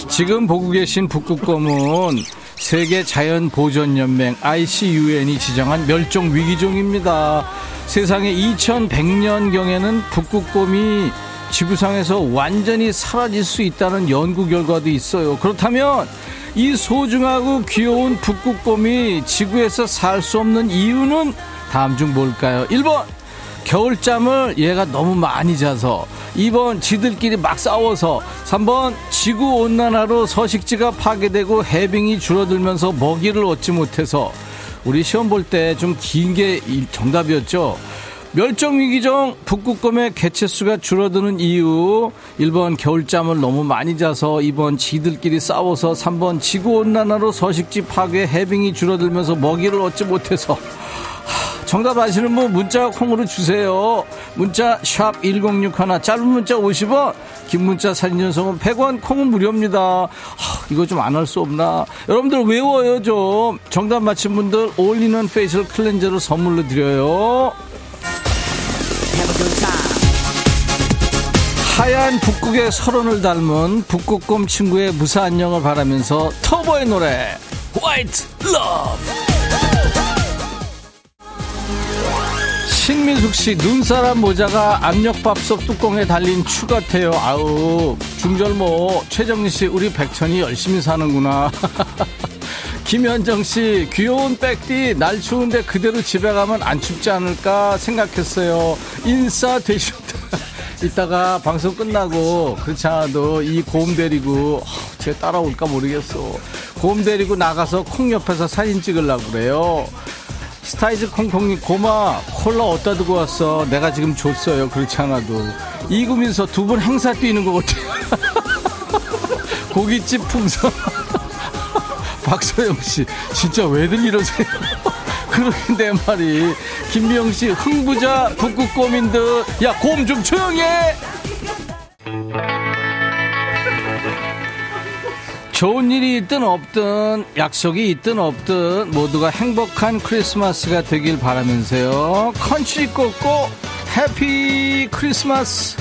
지금 보고 계신 북극곰은 세계 자연 보존 연맹 ICUN이 지정한 멸종 위기종입니다. 세상에 2100년 경에는 북극곰이 지구상에서 완전히 사라질 수 있다는 연구 결과도 있어요. 그렇다면 이 소중하고 귀여운 북극곰이 지구에서 살 수 없는 이유는 다음 중 뭘까요? 1번 겨울잠을 얘가 너무 많이 자서. 2번 지들끼리 막 싸워서. 3번 지구 온난화로 서식지가 파괴되고 해빙이 줄어들면서 먹이를 얻지 못해서. 우리 시험 볼 때 좀 긴 게 정답이었죠 멸종위기종 북극곰의 개체수가 줄어드는 이유 1번 겨울잠을 너무 많이 자서 2번 지들끼리 싸워서 3번 지구온난화로 서식지 파괴 해빙이 줄어들면서 먹이를 얻지 못해서. 정답 아시는 분 문자 콩으로 주세요. 문자 샵 1061 짧은 문자 50원 긴 문자 사진 전송은 100원 콩은 무료입니다. 이거 좀 안 할 수 없나? 여러분들 외워요 좀. 정답 맞힌 분들 all-in-one facial cleanser를 선물로 드려요 하얀 북극의 설원을 닮은 북극곰 친구의 무사 안녕을 바라면서 터보의 노래 White Love 신민숙 씨 눈사람 모자가 압력밥솥 뚜껑에 달린 추 같아요. 아우 중절모 최정희 씨 우리 백천이 열심히 사는구나. 김현정 씨 귀여운 백디 날 추운데 그대로 집에 가면 안 춥지 않을까 생각했어요. 인싸 되셨다. 이따가 방송 끝나고 그렇지 않아도 이곰 데리고 쟤 따라올까 모르겠어. 곰 데리고 나가서 콩 옆에서 사진 찍으려고 그래요. 스타이즈 콩콩님 곰아 콜라 어디다 두고 왔어 내가 지금 줬어요 그렇지 않아도 이구민서 두 분 행사 뛰는 것 같아요 고깃집 풍선. 박소영 씨, 진짜 왜들 이러세요? 그러게 내 말이. 김미영 씨, 흥부자 북극곰인 듯. 야, 곰 좀 조용히 해! 좋은 일이 있든 없든 약속이 있든 없든 모두가 행복한 크리스마스가 되길 바라면서요. 컨츄리 꽂고 해피 크리스마스!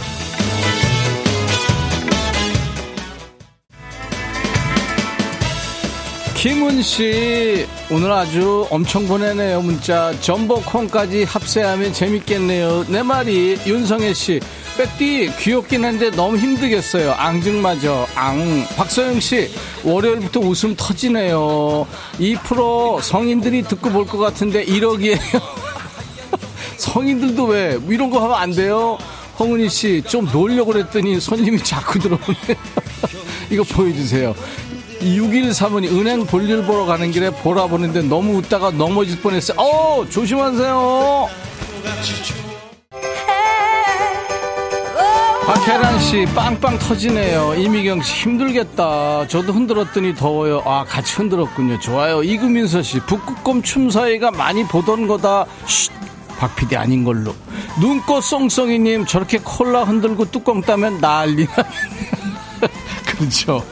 김은 씨, 오늘 아주 엄청 보내네요, 문자. 전복콩까지 합세하면 재밌겠네요. 내 말이, 윤성애 씨, 백디, 귀엽긴 한데 너무 힘들겠어요. 앙증마저, 앙. 박서영 씨, 월요일부터 웃음 터지네요. 이 프로 성인들이 듣고 볼 것 같은데 1억이에요. 성인들도 왜, 이런 거 하면 안 돼요? 홍은희 씨, 좀 놀려고 그랬더니 손님이 자꾸 들어오네. 이거 보여주세요. 6135님 은행 볼일 보러 가는 길에 보라 보는데 너무 웃다가 넘어질 뻔했어요. 어 조심하세요. 박혜란 씨 빵빵 터지네요. 이미경 씨 힘들겠다. 저도 흔들었더니 더워요. 아 같이 흔들었군요. 좋아요. 이금민서 씨 북극곰 춤 사이가 많이 보던 거다. 쉿. 박 PD 아닌 걸로. 눈꽃 쏭쏭이님 저렇게 콜라 흔들고 뚜껑 따면 난리 나겠네. 그렇죠.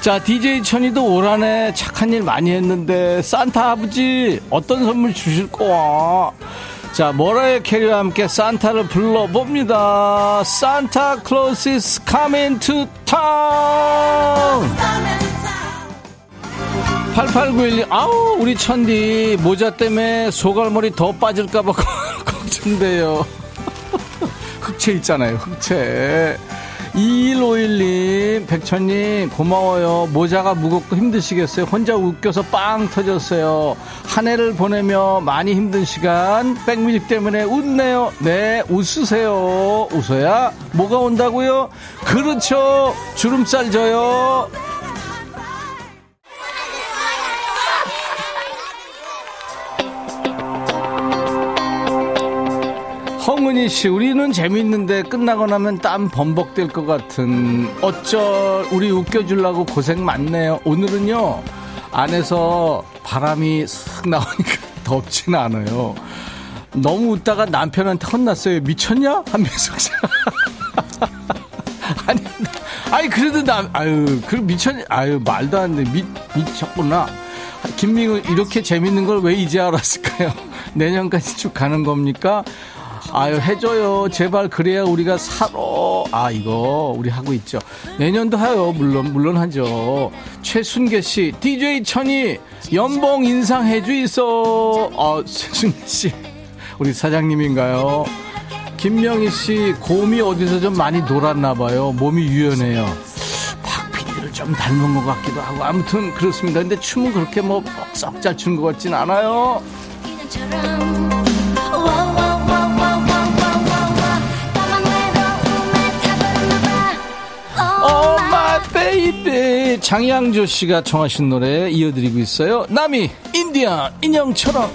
자, DJ 천이도 올 한 해 착한 일 많이 했는데, 산타 아버지, 어떤 선물 주실 거야? 자, 모라의 캐리와 함께 산타를 불러봅니다. 산타 클로스 is coming to town! 8891님, 아우, 우리 천디, 모자 때문에 소갈머리 더 빠질까봐 걱정돼요. 흑채 있잖아요, 흑채. 2151님, 백천님, 고마워요. 모자가 무겁고 힘드시겠어요. 혼자 웃겨서 빵 터졌어요. 한 해를 보내며 많이 힘든 시간, 백뮤직 때문에 웃네요. 네, 웃으세요. 웃어야 뭐가 온다고요? 그렇죠. 주름살 져요. 홍은희 씨, 우리는 재밌는데 끝나고 나면 땀 범벅 될 것 같은 어쩔 우리 웃겨주려고 고생 많네요. 오늘은요 안에서 바람이 싹 나오니까 덥진 않아요. 너무 웃다가 남편한테 혼났어요. 미쳤냐? 씨. 아니, 아니 그래도 남, 아유, 그 미쳤, 아유 말도 안 돼. 미, 미쳤구나. 김민우 이렇게 재밌는 걸 왜 이제 알았을까요? 내년까지 쭉 가는 겁니까? 아유 해줘요. 제발 그래야 우리가 살아. 아 이거 우리 하고 있죠. 내년도 하요. 물론 물론 하죠. 최순계 씨 DJ 천이 연봉 인상 해주 있어. 아 최순계 씨 우리 사장님인가요? 김명희 씨 곰이 어디서 좀 많이 놀았나 봐요. 몸이 유연해요. 박 PD를 좀 닮은 것 같기도 하고. 아무튼 그렇습니다. 근데 춤은 그렇게 뭐 썩잘 추는 것 같진 않아요 엄마 baby 장양조 씨가 청하신 노래 이어드리고 있어요. 나미 인디안 인형처럼.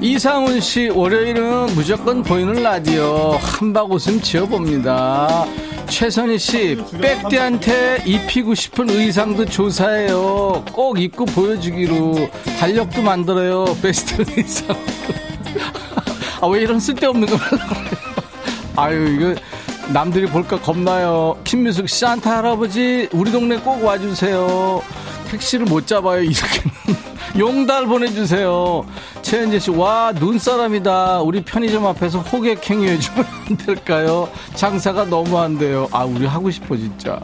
이상훈 씨 월요일은 무조건 보이는 라디오. 함박웃음 지어봅니다. 최선희 씨 백대한테 입히고 싶은 의상도 조사해요. 꼭 입고 보여주기로 달력도 만들어요. 베스트 의상 아, 왜 이런 쓸데없는 걸 하려고 그래요? 아유, 이거 남들이 볼까 겁나요. 김미숙 씨, 산타 할아버지, 우리 동네 꼭 와주세요. 택시를 못 잡아요, 이렇게. 용달 보내주세요. 최현재 씨, 와, 눈사람이다. 우리 편의점 앞에서 호객행위 해주면 안 될까요? 장사가 너무 안 돼요. 아, 우리 하고 싶어, 진짜.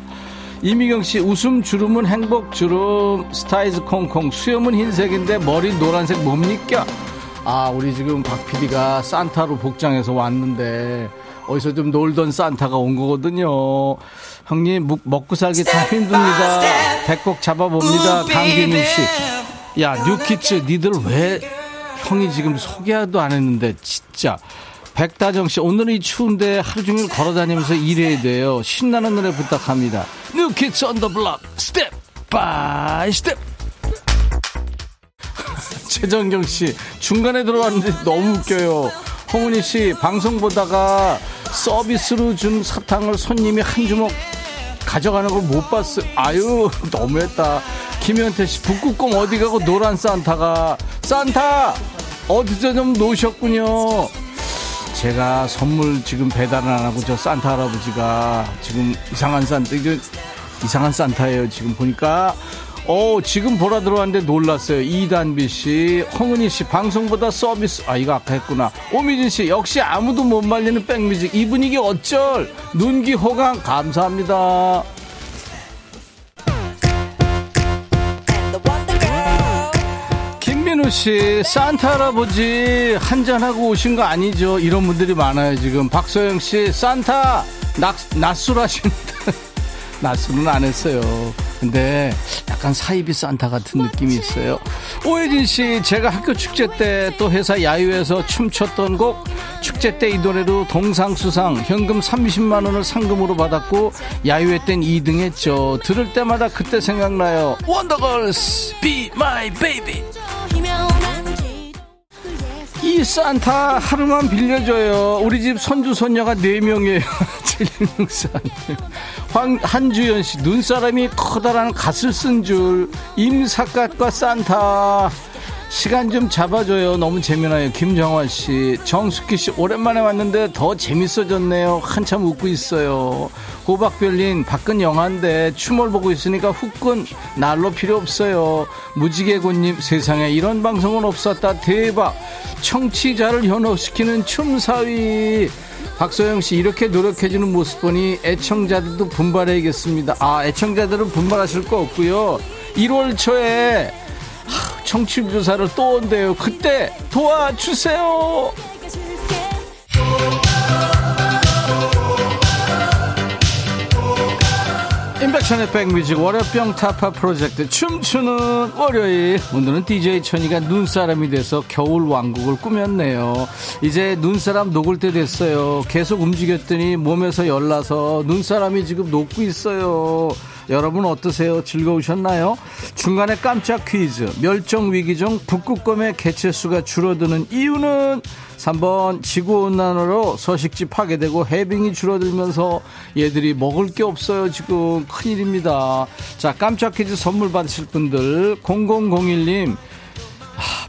이미경 씨, 웃음 주름은 행복 주름, 스타이즈 콩콩, 수염은 흰색인데 머리 노란색 뭡니까? 아, 우리 지금 박 PD가 산타로 복장해서 왔는데, 어디서 좀 놀던 산타가 온 거거든요. 형님, 묵- 먹고 살기 참 힘듭니다. 배꼽 잡아봅니다. 강기민 씨. 야, New Kids, 니들 왜 형이 지금 소개도 안 했는데, 진짜. 백다정 씨, 오늘은 이 추운데 하루 종일 걸어 다니면서 일해야 돼요. 신나는 노래 부탁합니다. New Kids On The Block, Step, By Step. 최정경 씨 중간에 들어왔는데 너무 웃겨요. 홍은희 씨 방송 보다가 서비스로 준 사탕을 손님이 한 주먹 가져가는 걸 못 봤어요. 아유, 너무했다. 김현태 씨, 북극곰 어디 가고 노란 산타가. 산타! 어디서 좀 노셨군요. 제가 선물 지금 배달을 안 하고 저 산타 할아버지가 지금 이상한 산타, 이거 이상한 산타예요. 지금 보니까. 어, 지금 보라 들어왔는데 놀랐어요. 이단비 씨, 홍은희 씨, 방송보다 서비스. 아, 이거 아까 했구나. 오미진 씨, 역시 아무도 못 말리는 백뮤직. 이 분위기 어쩔? 눈기 호강, 감사합니다. 김민우 씨, 산타 할아버지 한잔하고 오신 거 아니죠? 이런 분들이 많아요, 지금. 박소영 씨, 산타, 낙, 낮술하신 다. 낮술은 안 했어요. 근데 약간 사이비 산타 같은 느낌이 있어요. 오혜진 씨, 제가 학교 축제 때 또 회사 야유에서 춤췄던 곡 축제 때 이 노래로 동상수상 현금 30만 원을 상금으로 받았고 야유회 땐 2등 했죠. 들을 때마다 그때 생각나요. 원더걸스, be my baby. 이 산타 하루만 빌려줘요. 우리 집 손주 손녀가 4명이에요. 7634. 황, 한주연 씨, 눈사람이 커다란 갓을 쓴 줄. 임사갓과 산타. 시간 좀 잡아줘요. 너무 재미나요. 김정환 씨. 정숙희 씨, 오랜만에 왔는데 더 재밌어졌네요. 한참 웃고 있어요. 호박별님, 밖은 영화인데 춤을 보고 있으니까 후끈 날로 필요 없어요. 무지개고님, 세상에 이런 방송은 없었다. 대박. 청취자를 현혹시키는 춤사위. 박소영 씨, 이렇게 노력해주는 모습 보니 애청자들도 분발해야겠습니다. 아, 애청자들은 분발하실 거 없고요. 1월 초에 청취율 조사를 또 온대요. 그때 도와주세요. 인백션의 백뮤직 월요병 타파 프로젝트. 춤추는 월요일. 오늘은 DJ 천이가 눈사람이 돼서 겨울 왕국을 꾸몄네요. 이제 눈사람 녹을 때 됐어요. 계속 움직였더니 몸에서 열나서 눈사람이 지금 녹고 있어요 여러분 어떠세요? 즐거우셨나요? 중간에 깜짝 퀴즈. 멸종 위기 중 북극곰의 개체수가 줄어드는 이유는 3번 지구온난화로 서식지 파괴되고 해빙이 줄어들면서 얘들이 먹을 게 없어요. 지금 큰일입니다. 자, 깜짝 퀴즈 선물 받으실 분들 0001님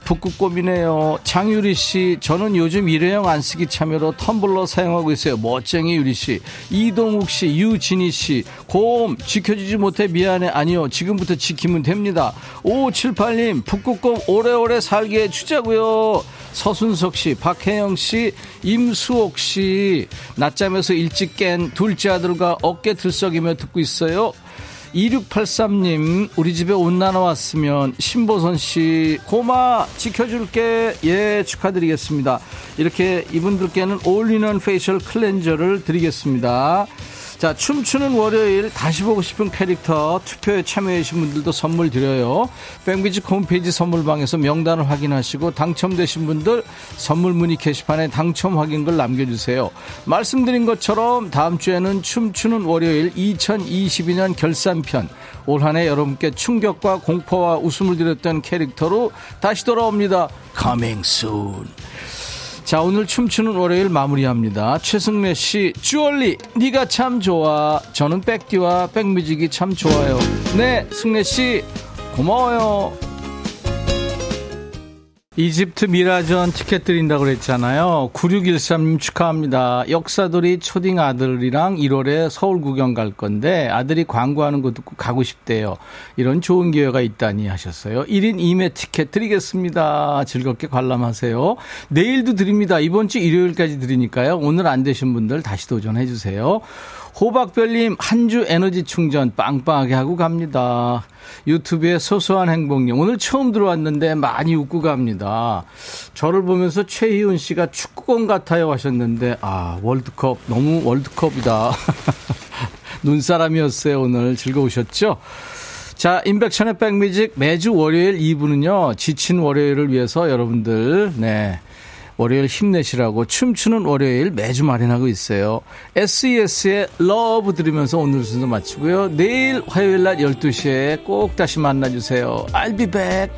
북극곰이네요. 장유리 씨, 저는 요즘 일회용 안 쓰기 참여로 텀블러 사용하고 있어요. 멋쟁이 유리 씨. 이동욱 씨, 유진희 씨, 곰, 지켜주지 못해 미안해. 아니요, 지금부터 지키면 됩니다. 5578님, 북극곰 오래오래 살게 해주자고요. 서순석 씨, 박혜영 씨, 임수옥 씨, 낮잠에서 일찍 깬 둘째 아들과 어깨 들썩이며 듣고 있어요. 2683님, 우리 집에 온난화 왔으면 신보선 씨, 곰아, 지켜줄게. 예, 축하드리겠습니다. 이렇게 이분들께는 올리는 facial cleanser를 드리겠습니다. 자, 춤추는 월요일 다시 보고 싶은 캐릭터 투표에 참여해주신 분들도 선물 드려요. 백비지 홈페이지 선물방에서 명단을 확인하시고 당첨되신 분들 선물 문의 게시판에 당첨 확인글 남겨주세요. 말씀드린 것처럼 다음 주에는 춤추는 월요일 2022년 결산편 올 한해 여러분께 충격과 공포와 웃음을 드렸던 캐릭터로 다시 돌아옵니다. Coming soon. 자 오늘 춤추는 월요일 마무리합니다. 최승래 씨 주얼리 네가 참 좋아. 저는 백디와 백뮤직이 참 좋아요. 네 승래 씨 고마워요. 이집트 미라전 티켓 드린다고 그랬잖아요. 9613님 축하합니다. 역사돌이 초딩 아들이랑 1월에 서울 구경 갈 건데 아들이 광고하는 거 듣고 가고 싶대요. 이런 좋은 기회가 있다니 하셨어요. 1인 2매 티켓 드리겠습니다. 즐겁게 관람하세요. 내일도 드립니다. 이번 주 일요일까지 드리니까요. 오늘 안 되신 분들 다시 도전해 주세요. 호박별님 한 주 에너지 충전 빵빵하게 하고 갑니다. 유튜브에 소소한 행복님 오늘 처음 들어왔는데 많이 웃고 갑니다. 저를 보면서 최희훈 씨가 축구공 같아요 하셨는데 아 월드컵 너무 월드컵이다. 눈사람이었어요 오늘 즐거우셨죠? 자, 인백천의 백뮤직 매주 월요일 2부는요, 지친 월요일을 위해서 여러분들, 네. 월요일 힘내시라고 춤추는 월요일 매주 마련하고 있어요. SES의 Love 들으면서 오늘 순서 마치고요. 내일 화요일 낮 12시에 꼭 다시 만나주세요. I'll be back.